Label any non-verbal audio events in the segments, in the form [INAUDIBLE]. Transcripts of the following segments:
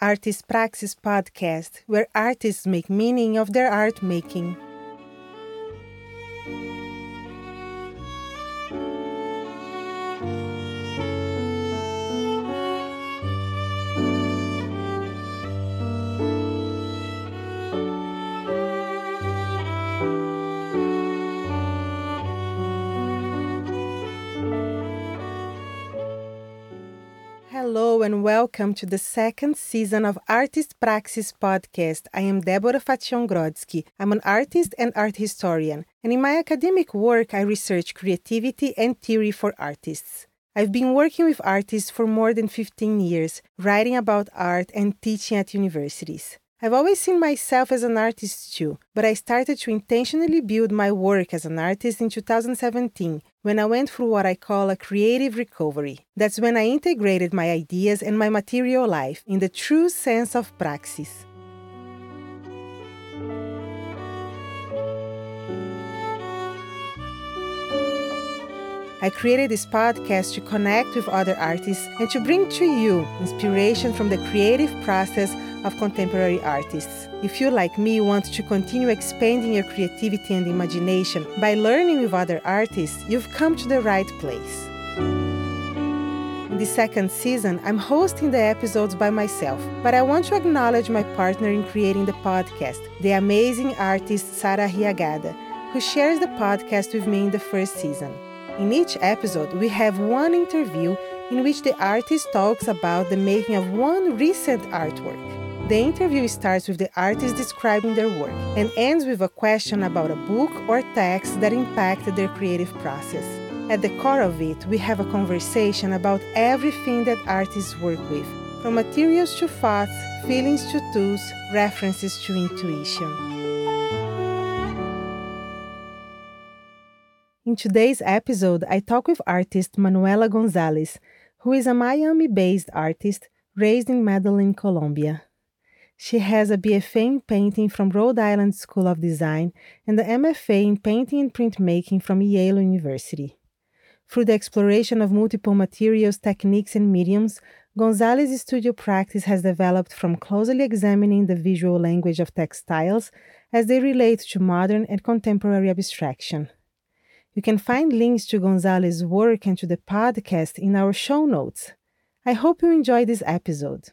Artist Praxis podcast, where artists make meaning of their art making. And welcome to the second season of Artist Praxis podcast. I am Deborah Fation-Grodzki. I'm an artist and art historian, and in my academic work, I research creativity and theory for artists. I've been working with artists for more than 15 years, writing about art and teaching at universities. I've always seen myself as an artist too, but I started to intentionally build my work as an artist in 2017 when I went through what I call a creative recovery. That's when I integrated my ideas and my material life in the true sense of praxis. I created this podcast to connect with other artists and to bring to you inspiration from the creative process of contemporary artists. If you, like me, want to continue expanding your creativity and imagination by learning with other artists, you've come to the right place. In the second season, I'm hosting the episodes by myself, but I want to acknowledge my partner in creating the podcast, the amazing artist Sara Riagada, who shares the podcast with me in the first season. In each episode, we have one interview in which the artist talks about the making of one recent artwork. The interview starts with the artist describing their work and ends with a question about a book or text that impacted their creative process. At the core of it, we have a conversation about everything that artists work with, from materials to thoughts, feelings to tools, references to intuition. In today's episode, I talk with artist Manuela Gonzalez, who is a Miami based artist raised in Medellin, Colombia. She has a BFA in painting from Rhode Island School of Design and the MFA in painting and printmaking from Yale University. Through the exploration of multiple materials, techniques, and mediums, Gonzalez's studio practice has developed from closely examining the visual language of textiles as they relate to modern and contemporary abstraction. You can find links to Gonzalez's work and to the podcast in our show notes. I hope you enjoy this episode.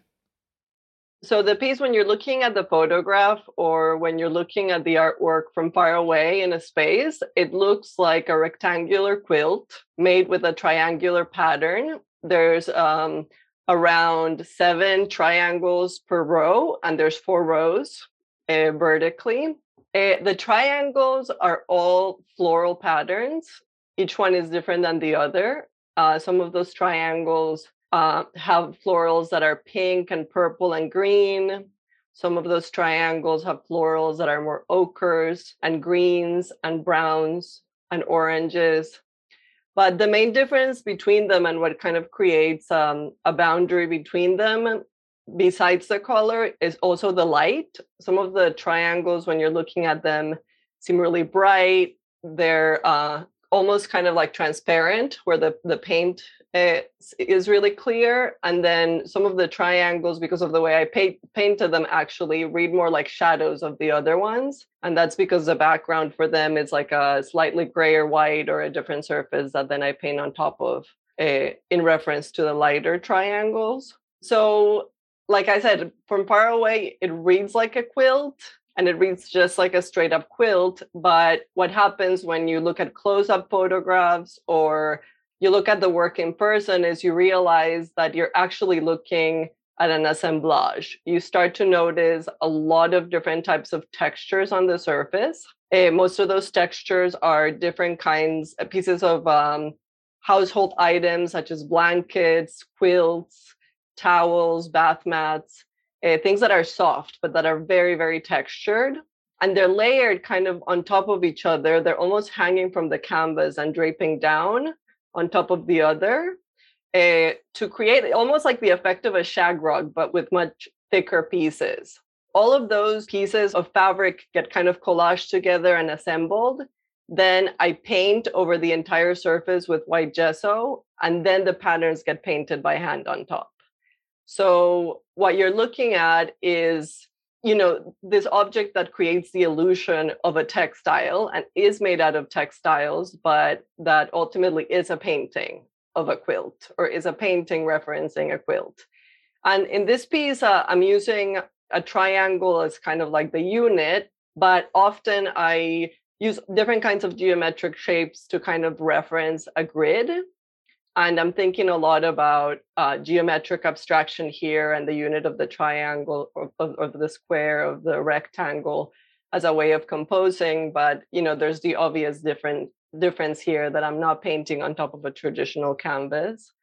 So the piece when you're looking at the photograph or when you're looking at the artwork from far away in a space, it looks like a rectangular quilt made with a triangular pattern. There's um, around seven triangles per row, and there's four rows uh, vertically. Uh, the triangles are all floral patterns. Each one is different than the other. Uh, some of those triangles uh, have florals that are pink and purple and green. Some of those triangles have florals that are more ochres and greens and browns and oranges. But the main difference between them and what kind of creates um, a boundary between them, besides the color, is also the light. Some of the triangles, when you're looking at them, seem really bright. They're uh, almost kind of like transparent, where the, the paint is really clear. And then some of the triangles, because of the way I paint, painted them, actually read more like shadows of the other ones. And that's because the background for them is like a slightly gray or white or a different surface that then I paint on top of eh, in reference to the lighter triangles. So, like I said, from far away, it reads like a quilt and it reads just like a straight up quilt. But what happens when you look at close up photographs or you look at the work in person is you realize that you're actually looking at an assemblage. You start to notice a lot of different types of textures on the surface. Uh, most of those textures are different kinds, uh, pieces of um, household items such as blankets, quilts, towels, bath mats, uh, things that are soft but that are very, very textured. And they're layered kind of on top of each other. They're almost hanging from the canvas and draping down on top of the other uh, to create almost like the effect of a shag rug, but with much thicker pieces. All of those pieces of fabric get kind of collaged together and assembled. Then I paint over the entire surface with white gesso, and then the patterns get painted by hand on top. So what you're looking at is you know this object that creates the illusion of a textile and is made out of textiles but that ultimately is a painting of a quilt or is a painting referencing a quilt. And in this piece uh, i'm using a triangle as kind of like the unit but often i use different kinds of geometric shapes to kind of reference a grid and I'm thinking a lot about uh, geometric abstraction here and the unit of the triangle of, of, the square of the rectangle as a way of composing. But you know, there's the obvious different difference here that I'm not painting on top of a traditional canvas,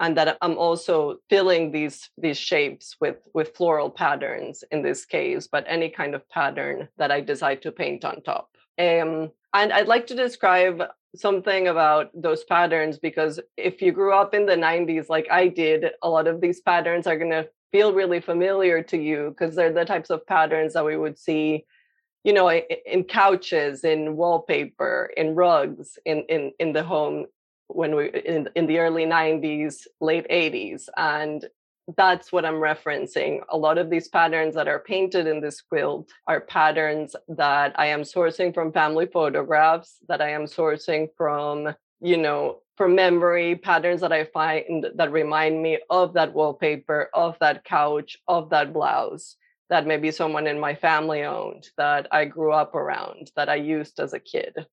and that I'm also filling these these shapes with with floral patterns in this case, but any kind of pattern that I decide to paint on top. Um, and I'd like to describe something about those patterns because if you grew up in the 90s like I did, a lot of these patterns are going to feel really familiar to you because they're the types of patterns that we would see you know in couches in wallpaper in rugs in in in the home when we in in the early 90s late 80s and that's what I'm referencing. A lot of these patterns that are painted in this quilt are patterns that I am sourcing from family photographs, that I am sourcing from, you know, from memory, patterns that I find that remind me of that wallpaper, of that couch, of that blouse that maybe someone in my family owned, that I grew up around, that I used as a kid.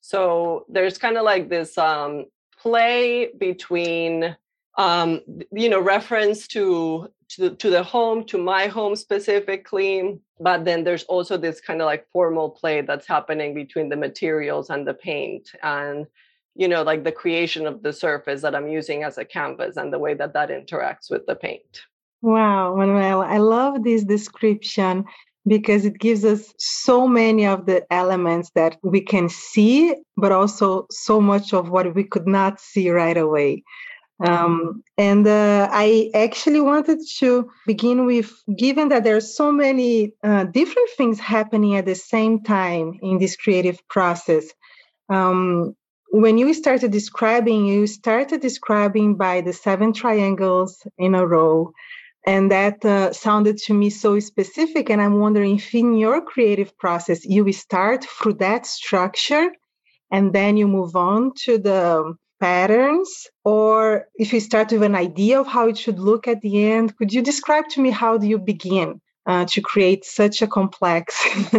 So there's kind of like this um, play between um, you know, reference to to to the home, to my home specifically. But then there's also this kind of like formal play that's happening between the materials and the paint, and you know, like the creation of the surface that I'm using as a canvas and the way that that interacts with the paint. Wow, Manuela, I love this description because it gives us so many of the elements that we can see, but also so much of what we could not see right away. Um, and uh, I actually wanted to begin with given that there are so many uh, different things happening at the same time in this creative process. Um, when you started describing, you started describing by the seven triangles in a row. And that uh, sounded to me so specific. And I'm wondering if in your creative process, you start through that structure and then you move on to the patterns or if you start with an idea of how it should look at the end could you describe to me how do you begin uh, to create such a complex [LAUGHS]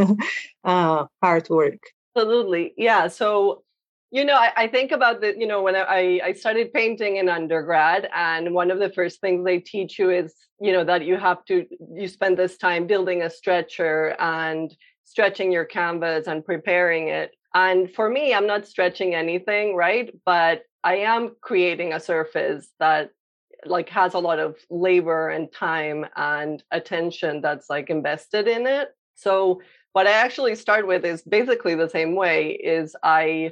uh, artwork absolutely. Yeah so you know I, I, think about the you know when I, I studied painting in undergrad and one of the first things they teach you is you know that you have to you spend this time building a stretcher and stretching your canvas and preparing it. And for me i'm not stretching anything right? But I am creating a surface that like has a lot of labor and time and attention that's like invested in it. So what I actually start with is basically the same way is I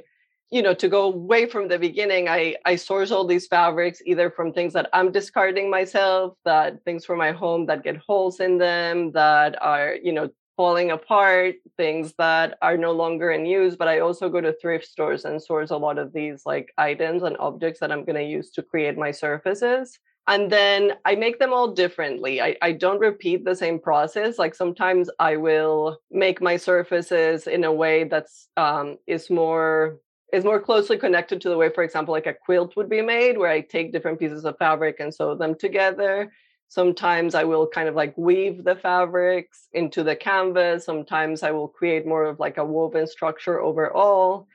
you know to go way from the beginning I I source all these fabrics either from things that I'm discarding myself that things from my home that get holes in them that are you know falling apart, things that are no longer in use. But I also go to thrift stores and source a lot of these like items and objects that I'm going to use to create my surfaces. And then I make them all differently. I, I don't repeat the same process. Like sometimes I will make my surfaces in a way that's um, is more is more closely connected to the way, for example, like a quilt would be made, where I take different pieces of fabric and sew them together. Sometimes I will kind of like weave the fabrics into the canvas. Sometimes I will create more of like a woven structure overall.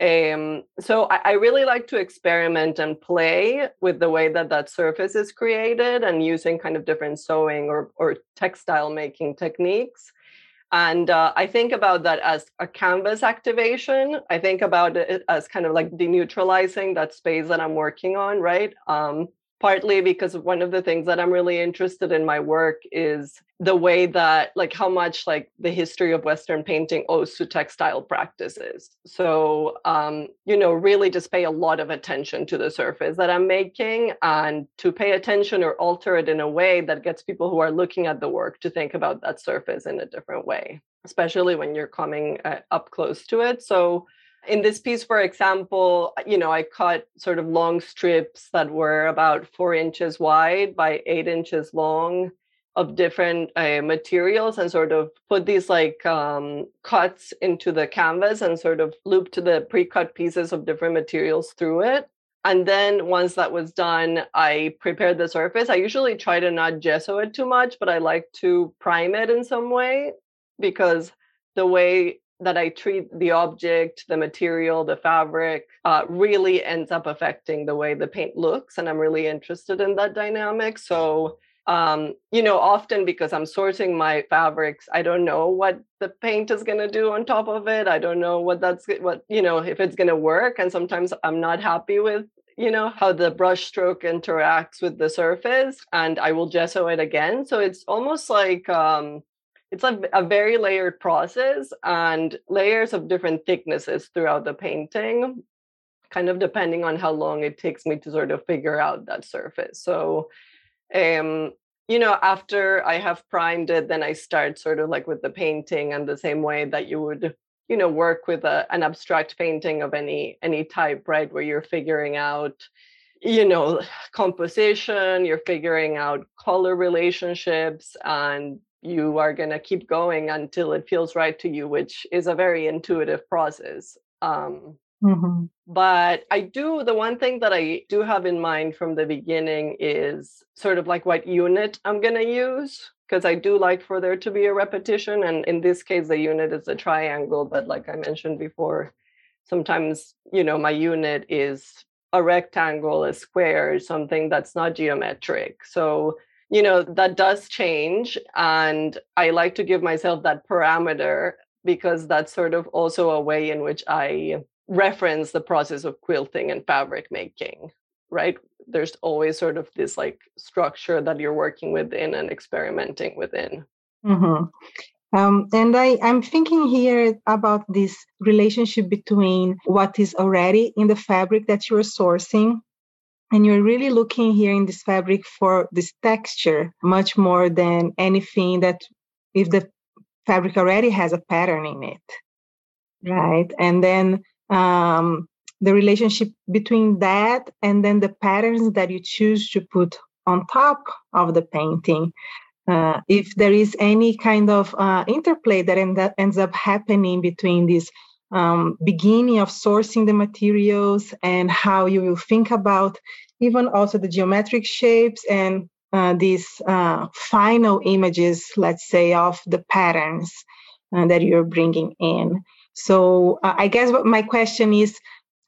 Um, so I, I, really like to experiment and play with the way that that surface is created and using kind of different sewing or, or textile making techniques. And uh, I think about that as a canvas activation. I think about it as kind of like deneutralizing that space that I'm working on, right? Um, partly because one of the things that i'm really interested in my work is the way that like how much like the history of western painting owes to textile practices. So um you know really just pay a lot of attention to the surface that i'm making and to pay attention or alter it in a way that gets people who are looking at the work to think about that surface in a different way especially when you're coming uh, up close to it. So in this piece, for example, you know, I cut sort of long strips that were about four inches wide by eight inches long of different uh, materials and sort of put these like um, cuts into the canvas and sort of looped the pre-cut pieces of different materials through it. And then once that was done, I prepared the surface. I usually try to not gesso it too much, but I like to prime it in some way because the way that I treat the object, the material, the fabric, uh, really ends up affecting the way the paint looks. And I'm really interested in that dynamic. So, um, you know, often because I'm sourcing my fabrics, I don't know what the paint is going to do on top of it. I don't know what that's what, you know, if it's going to work. And sometimes I'm not happy with you know how the brush stroke interacts with the surface and i will gesso it again so it's almost like um, it's a, a very layered process and layers of different thicknesses throughout the painting kind of depending on how long it takes me to sort of figure out that surface. So um you know after i have primed it then i start sort of like with the painting and the same way that you would you know work with a, an abstract painting of any any type right? Where you're figuring out you know [SIGHS] composition you're figuring out color relationships and you are going to keep going until it feels right to you, which is a very intuitive process. Um, mm-hmm. But I do, the one thing that I do have in mind from the beginning is sort of like what unit I'm going to use, because I do like for there to be a repetition. And in this case, the unit is a triangle, but like I mentioned before, sometimes, you know, my unit is a rectangle, a square, something that's not geometric. So you know that does change and i like to give myself that parameter because that's sort of also a way in which i reference the process of quilting and fabric making right there's always sort of this like structure that you're working within and experimenting within mm-hmm. Um, and I, I'm thinking here about this relationship between what is already in the fabric that you're sourcing and you're really looking here in this fabric for this texture much more than anything that if the fabric already has a pattern in it right? And then um, the relationship between that and then the patterns that you choose to put on top of the painting. Uh, if there is any kind of uh, interplay that end up, ends up happening between these um, beginning of sourcing the materials and how you will think about even also the geometric shapes and uh, these uh, final images, let's say, of the patterns uh, that you're bringing in. So uh, I guess what my question is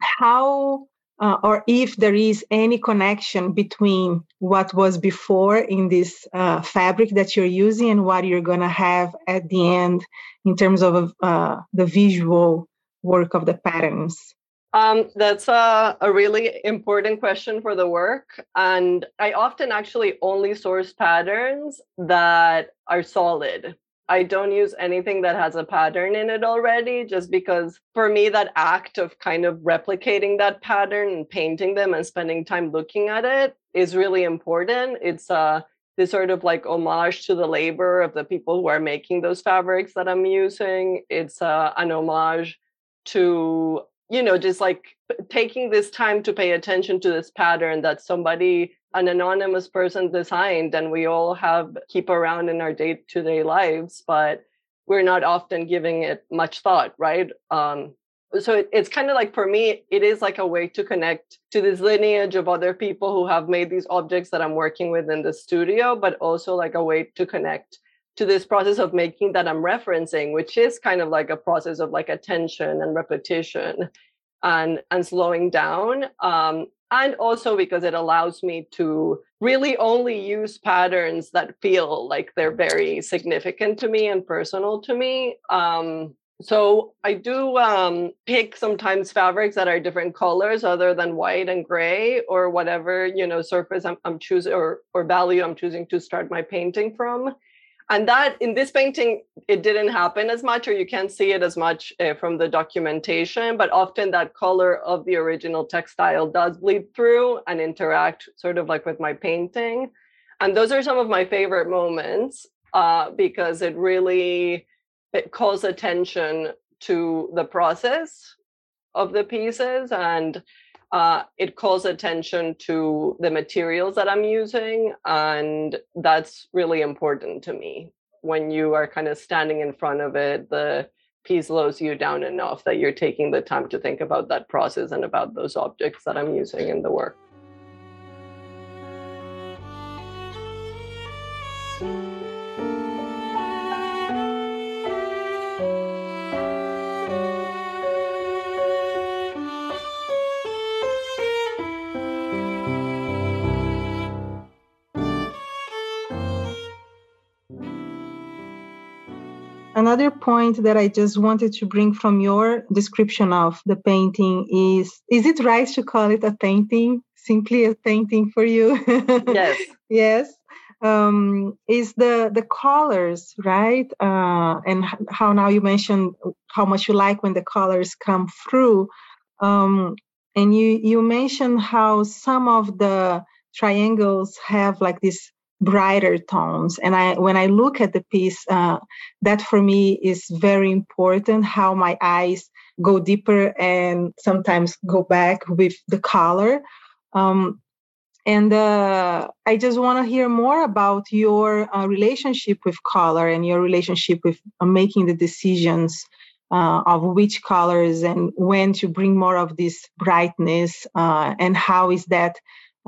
how uh, or if there is any connection between what was before in this uh, fabric that you're using and what you're going to have at the end in terms of the visual work of the patterns? Um, that's a, a really important question for the work. And I often actually only source patterns that are solid. I don't use anything that has a pattern in it already, just because for me, that act of kind of replicating that pattern and painting them and spending time looking at it is really important. It's uh, this sort of like homage to the labor of the people who are making those fabrics that I'm using. It's uh, an homage to you know just like taking this time to pay attention to this pattern that somebody an anonymous person designed and we all have keep around in our day-to-day lives but we're not often giving it much thought right? Um, so it, it's kind of like for me it is like a way to connect to this lineage of other people who have made these objects that i'm working with in the studio but also like a way to connect to this process of making that I'm referencing, which is kind of like a process of like attention and repetition and and slowing down. Um, and also because it allows me to really only use patterns that feel like they're very significant to me and personal to me. Um, so I do um, pick sometimes fabrics that are different colors other than white and gray or whatever you know surface I'm, I'm choosing or or value I'm choosing to start my painting from and that in this painting it didn't happen as much or you can't see it as much uh, from the documentation but often that color of the original textile does bleed through and interact sort of like with my painting. And those are some of my favorite moments uh, because it really it calls attention to the process of the pieces and uh, it calls attention to the materials that I'm using. And that's really important to me. When you are kind of standing in front of it, the piece slows you down enough that you're taking the time to think about that process and about those objects that I'm using in the work. Another point that I just wanted to bring from your description of the painting is is it right to call it a painting? Simply a painting for you? [LAUGHS] Yes. yes. Um, is the the colors right uh, and how now you mentioned how much you like when the colors come through um, and you you mentioned how some of the triangles have like this brighter tones. And i when i look at the piece uh, that for me is very important how my eyes go deeper and sometimes go back with the color. Um, and uh, i just want to hear more about your uh, relationship with color and your relationship with uh, making the decisions uh, of which colors and when to bring more of this brightness uh, and how is that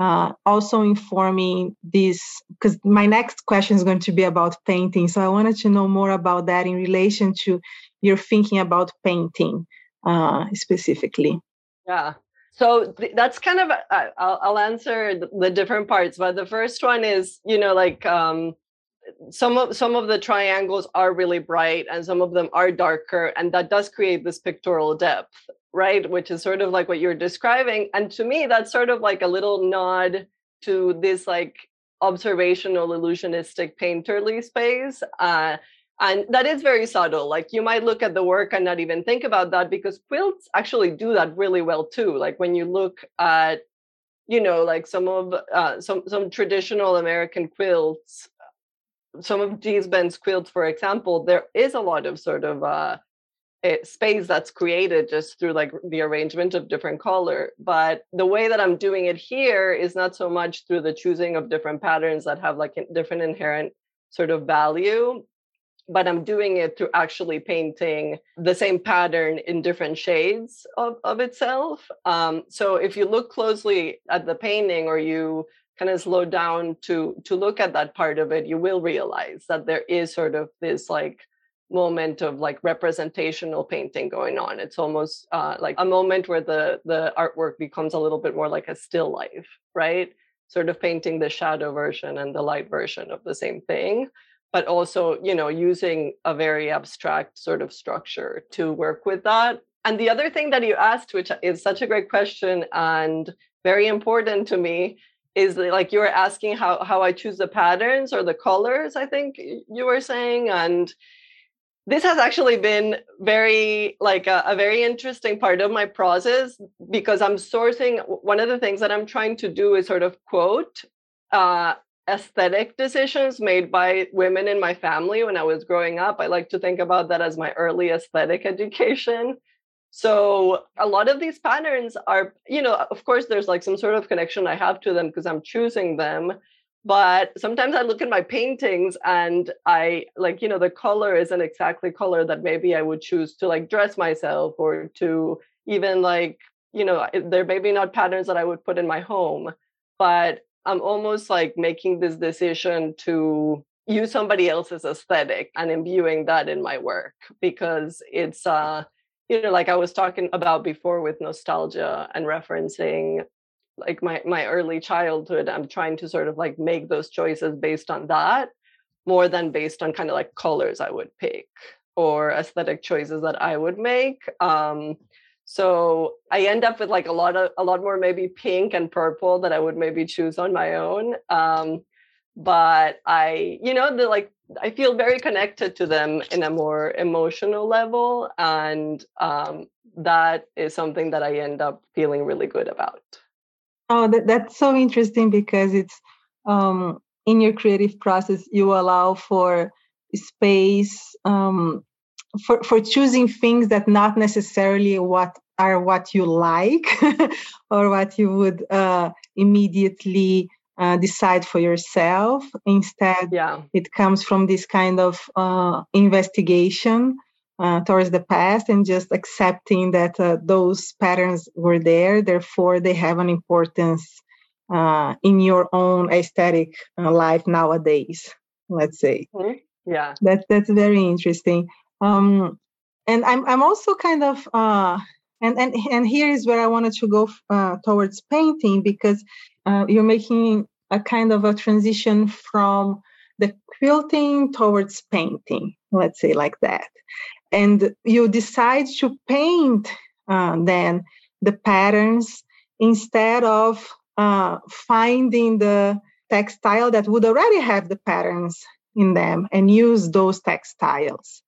uh, also informing this because my next question is going to be about painting. So i wanted to know more about that in relation to your thinking about painting uh, specifically. Yeah. So th- that's kind of uh, I'll, I'll, answer the, the, different parts but the first one is you know like um, some of some of the triangles are really bright and some of them are darker and that does create this pictorial depth right? Which is sort of like what you're describing. And to me, that's sort of like a little nod to this like observational illusionistic painterly space. Uh, and that is very subtle. Like you might look at the work and not even think about that because quilts actually do that really well too. Like when you look at, you know, like some of uh, some some traditional American quilts, some of Gee's Bend's quilts, for example, there is a lot of sort of uh, space that's created just through like the arrangement of different color but the way that i'm doing it here is not so much through the choosing of different patterns that have like different inherent sort of value but i'm doing it through actually painting the same pattern in different shades of, of itself um, so if you look closely at the painting or you kind of slow down to to look at that part of it you will realize that there is sort of this like moment of like representational painting going on. It's almost uh, like a moment where the the artwork becomes a little bit more like a still life right? Sort of painting the shadow version and the light version of the same thing but also you know using a very abstract sort of structure to work with that. And the other thing that you asked which is such a great question and very important to me is like you were asking how how I choose the patterns or the colors I think you were saying and this has actually been very like a, a, very interesting part of my process because i'm sourcing one of the things that i'm trying to do is sort of quote uh, aesthetic decisions made by women in my family when i was growing up. I like to think about that as my early aesthetic education. So a lot of these patterns are you know of course there's like some sort of connection i have to them because i'm choosing them but sometimes i look at my paintings and i like you know the color isn't exactly color that maybe i would choose to like dress myself or to even like you know there may be not patterns that i would put in my home but i'm almost like making this decision to use somebody else's aesthetic and imbuing that in my work because it's uh you know like i was talking about before with nostalgia and referencing like my my early childhood i'm trying to sort of like make those choices based on that more than based on kind of like colors i would pick or aesthetic choices that i would make um so i end up with like a lot of a lot more maybe pink and purple that i would maybe choose on my own um but i you know the like i feel very connected to them in a more emotional level and um that is something that i end up feeling really good about Oh, that, that's so interesting because it's um, in your creative process, you allow for space um, for, for choosing things that not necessarily what are what you like [LAUGHS] or what you would uh, immediately uh, decide for yourself. Instead, yeah. it comes from this kind of uh, investigation uh, towards the past and just accepting that uh, those patterns were there. Therefore, they have an importance uh, in your own aesthetic uh, life nowadays. Let's say. Mm-hmm. Yeah, that that's very interesting. Um, and I'm I'm also kind of uh, and and and here is where I wanted to go uh, towards painting because uh, you're making a kind of a transition from the quilting towards painting, let's say like that, and you decide to paint uh, then the patterns instead of uh, finding the textile that would already have the patterns in them and use those textiles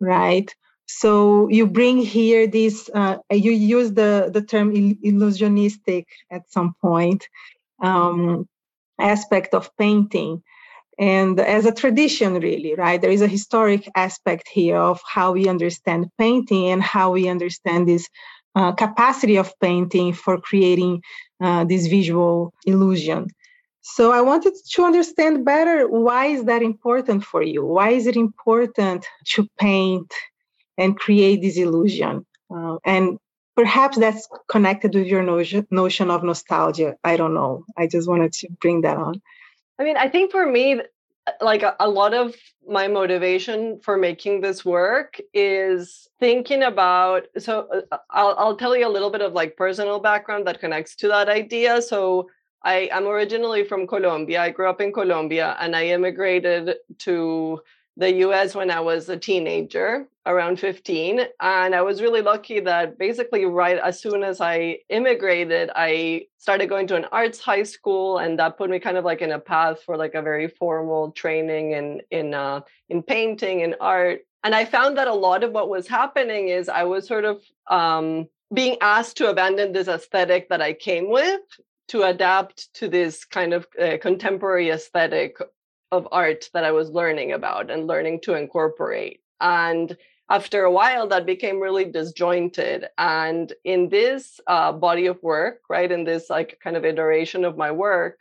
right? So you bring here this uh, you use the the term illusionistic at some point um, aspect of painting and as a tradition really right there is a historic aspect here of how we understand painting and how we understand this uh, capacity of painting for creating uh, this visual illusion so I wanted to understand better why is that important for you? Why is it important to paint and create this illusion? Uh, and perhaps that's connected with your notion, notion of nostalgia. I don't know. I just wanted to bring that on. I mean, I think for me, like a, a, lot of my motivation for making this work is thinking about so uh, I'll, I'll tell you a little bit of like personal background that connects to that idea so I am originally from Colombia. I grew up in Colombia and I immigrated to the US when I was a teenager, around 15. And I was really lucky that basically, right as soon as I immigrated, I started going to an arts high school, and that put me kind of like in a path for like a very formal training in in uh, in painting and art. And I found that a lot of what was happening is I was sort of um, being asked to abandon this aesthetic that I came with to adapt to this kind of uh, contemporary aesthetic of art that I was learning about and learning to incorporate. And after a while, that became really disjointed. And in this uh, body of work, right, in this like kind of iteration of my work,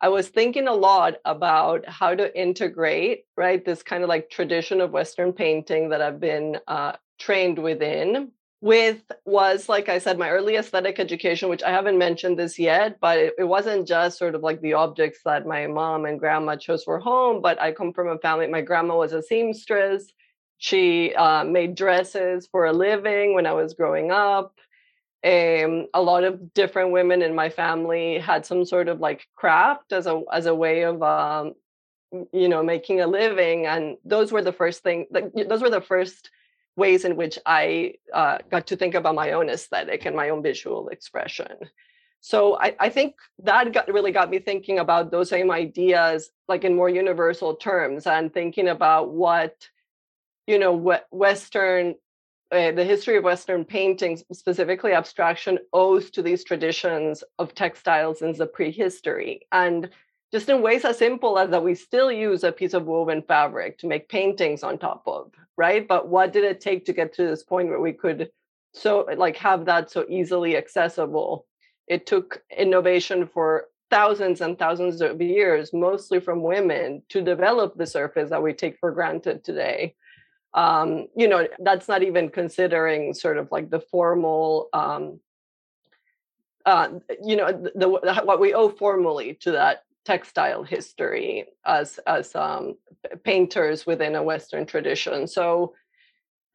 I was thinking a lot about how to integrate, right, this kind of like tradition of Western painting that I've been uh, trained within with was like i said my early aesthetic education which i haven't mentioned this yet but it, it, wasn't just sort of like the objects that my mom and grandma chose for home but i come from a family my grandma was a seamstress she uh, made dresses for a living when i was growing up um, a lot of different women in my family had some sort of like craft as a as a way of um, you know making a living and those were the first thing those were the first ways in which I uh, got to think about my own aesthetic and my own visual expression. So I, I think that got, really got me thinking about those same ideas, like in more universal terms, and thinking about what, you know, what Western, uh, the history of Western painting, specifically abstraction, owes to these traditions of textiles in the prehistory. And just in ways as simple as that we still use a piece of woven fabric to make paintings on top of right? But what did it take to get to this point where we could so like have that so easily accessible? It took innovation for thousands and thousands of years mostly from women to develop the surface that we take for granted today um, you know that's not even considering sort of like the formal um, uh, you know the, the, what we owe formally to that textile history as as um, painters within a Western tradition. So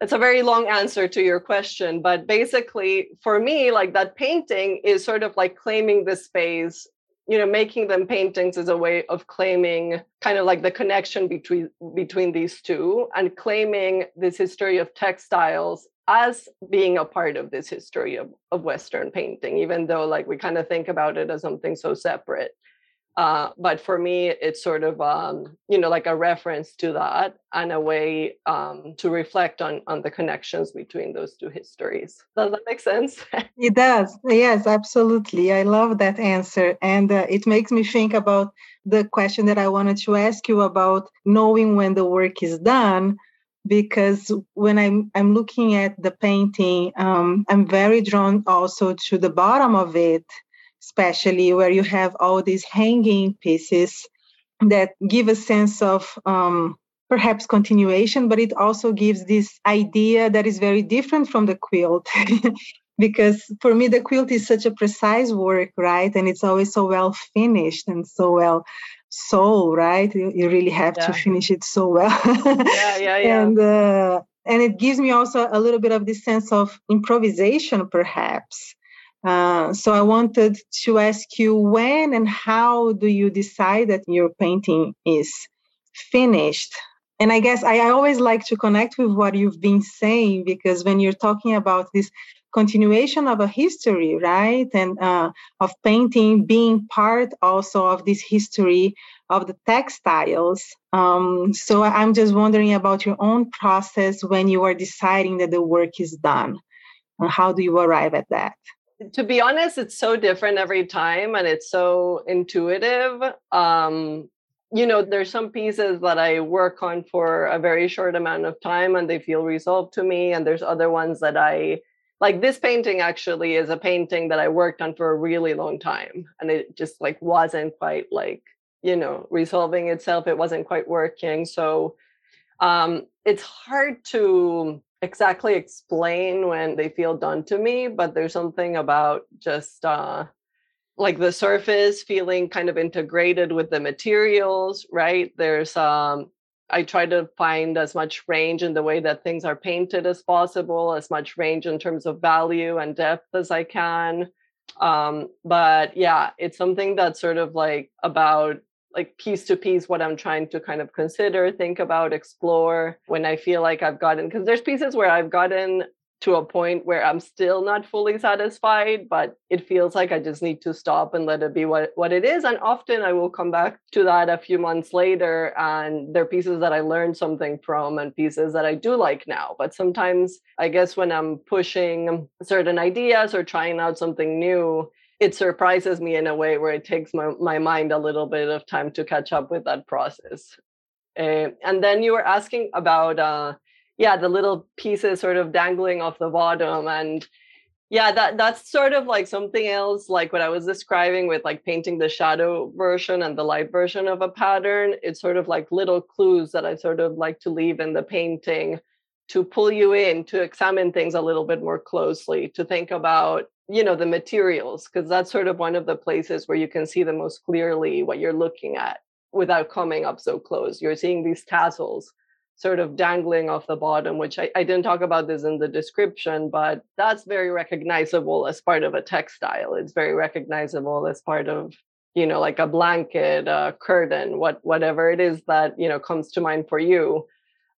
it's a very long answer to your question, but basically, for me, like that painting is sort of like claiming the space. You know, making them paintings is a way of claiming kind of like the connection between between these two and claiming this history of textiles as being a part of this history of, of Western painting, even though like we kind of think about it as something so separate. Uh, but for me, it's sort of um, you know like a reference to that and a way um, to reflect on on the connections between those two histories. Does that make sense? [LAUGHS] it does. Yes, absolutely. I love that answer, and uh, it makes me think about the question that I wanted to ask you about knowing when the work is done. because when I'm I'm looking at the painting, um, I'm very drawn also to the bottom of it, especially where you have all these hanging pieces that give a sense of um, perhaps continuation, but it also gives this idea that is very different from the quilt. [LAUGHS] because for me the quilt is such a precise work right? And it's always so well finished and so well soul right? You, you really have yeah. to finish it so well. Yeah [LAUGHS] yeah yeah. And uh, and it gives me also a little bit of this sense of improvisation perhaps uh, so I wanted to ask you when and how do you decide that your painting is finished? And I guess I, always like to connect with what you've been saying because when you're talking about this continuation of a history, right, and uh, of painting being part also of this history of the textiles. Um, so I'm just wondering about your own process when you are deciding that the work is done. And How do you arrive at that? To be honest, it's so different every time and it's so intuitive. Um, you know, there's some pieces that I work on for a very short amount of time and they feel resolved to me. And there's other ones that I like this painting actually is a painting that I worked on for a really long time. And it just like wasn't quite like, you know, resolving itself. It wasn't quite working. So um it's hard to exactly explain when they feel done to me, but there's something about just uh, like the surface feeling kind of integrated with the materials, right? There's um I try to find as much range in the way that things are painted as possible, as much range in terms of value and depth as I can. Um, but yeah, it's something that's sort of like about like piece to piece what I'm trying to kind of consider, think about, explore when I feel like I've gotten because there's pieces where I've gotten to a point where I'm still not fully satisfied, but it feels like I just need to stop and let it be what, what it is. And often I will come back to that a few months later, and there are pieces that I learned something from and pieces that I do like now. But sometimes I guess when I'm pushing certain ideas or trying out something new, it surprises me in a way where it takes my, my mind a little bit of time to catch up with that process. Uh, and then you were asking about, uh, yeah, the little pieces sort of dangling off the bottom. And yeah, that that's sort of like something else, like what I was describing with like painting the shadow version and the light version of a pattern. It's sort of like little clues that I sort of like to leave in the painting to pull you in to examine things a little bit more closely, to think about you know the materials because that's sort of one of the places where you can see the most clearly what you're looking at without coming up so close. You're seeing these tassels sort of dangling off the bottom which I, I didn't talk about this in the description but that's very recognizable as part of a textile. It's very recognizable as part of you know like a blanket a curtain what whatever it is that you know comes to mind for you.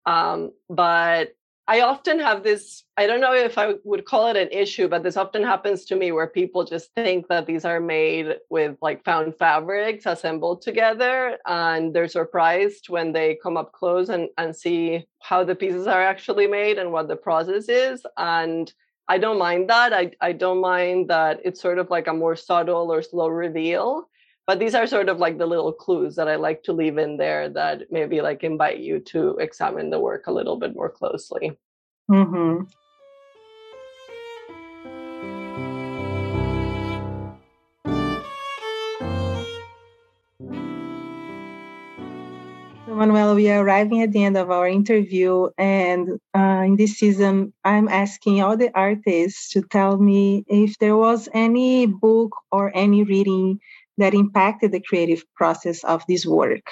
Um, but I often have this, I don't know if I would call it an issue, but this often happens to me where people just think that these are made with like found fabrics assembled together and they're surprised when they come up close and, and see how the pieces are actually made and what the process is. And I don't mind that. I, I don't mind that it's sort of like a more subtle or slow reveal but these are sort of like the little clues that I like to leave in there that maybe like invite you to examine the work a little bit more closely. Mm-hmm. Manuela, we are arriving at the end of our interview, and uh, in this season, I'm asking all the artists to tell me if there was any book or any reading that impacted the creative process of this work?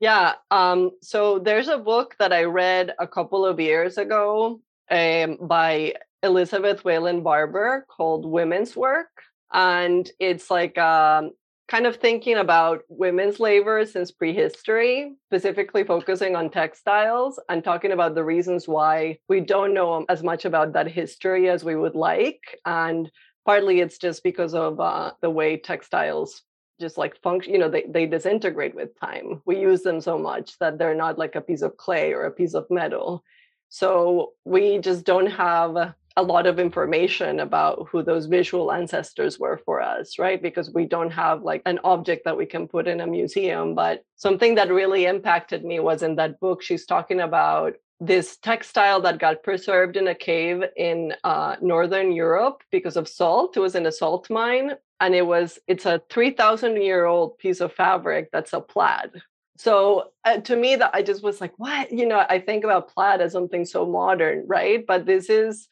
Yeah. Um, so there's a book that I read a couple of years ago um, by Elizabeth Wayland Barber called Women's Work. And it's like um, kind of thinking about women's labor since prehistory, specifically focusing on textiles and talking about the reasons why we don't know as much about that history as we would like. And partly it's just because of uh, the way textiles just like function you know they, they disintegrate with time. We use them so much that they're not like a piece of clay or a piece of metal. So we just don't have a lot of information about who those visual ancestors were for us right? Because we don't have like an object that we can put in a museum. But something that really impacted me was in that book she's talking about this textile that got preserved in a cave in uh, northern Europe because of salt. It was in a salt mine, and it was it's a three thousand year old piece of fabric that's a plaid. So uh, to me, that I just was like, what? You know, I think about plaid as something so modern, right? But this is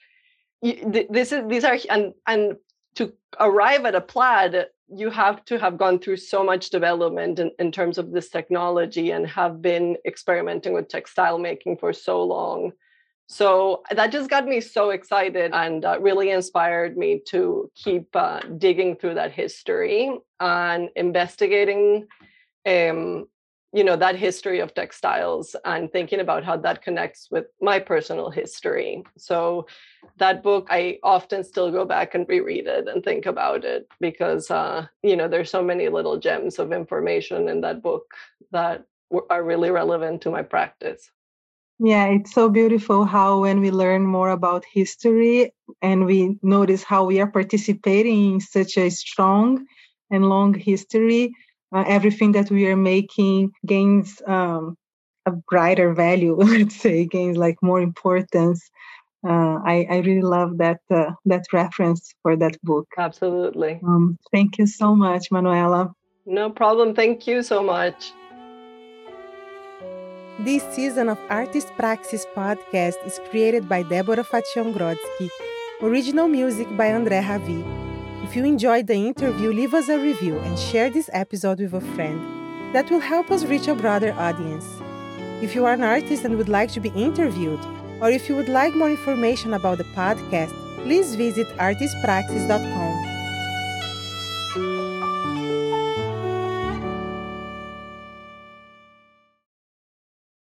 this is these are and and to arrive at a plaid you have to have gone through so much development in, in terms of this technology and have been experimenting with textile making for so long so that just got me so excited and uh, really inspired me to keep uh, digging through that history and investigating um, you know that history of textiles and thinking about how that connects with my personal history. So that book i often still go back and reread it and think about it because uh, you know there's so many little gems of information in that book that are really relevant to my practice yeah it's so beautiful how when we learn more about history and we notice how we are participating in such a strong and long history uh, everything that we are making gains um, a brighter value [LAUGHS] let's say gains like more importance. Uh, I, I really love that uh, that reference for that book. Absolutely. Um, thank you so much manuela. No problem. Thank you so much this season of Artist Praxis podcast is created by Deborah Fation-Grodzki. Original music by André Ravi. If you enjoyed the interview, leave us a review and share this episode with a friend. That will help us reach a broader audience. If you are an artist and would like to be interviewed, or if you would like more information about the podcast, please visit artistpraxis.com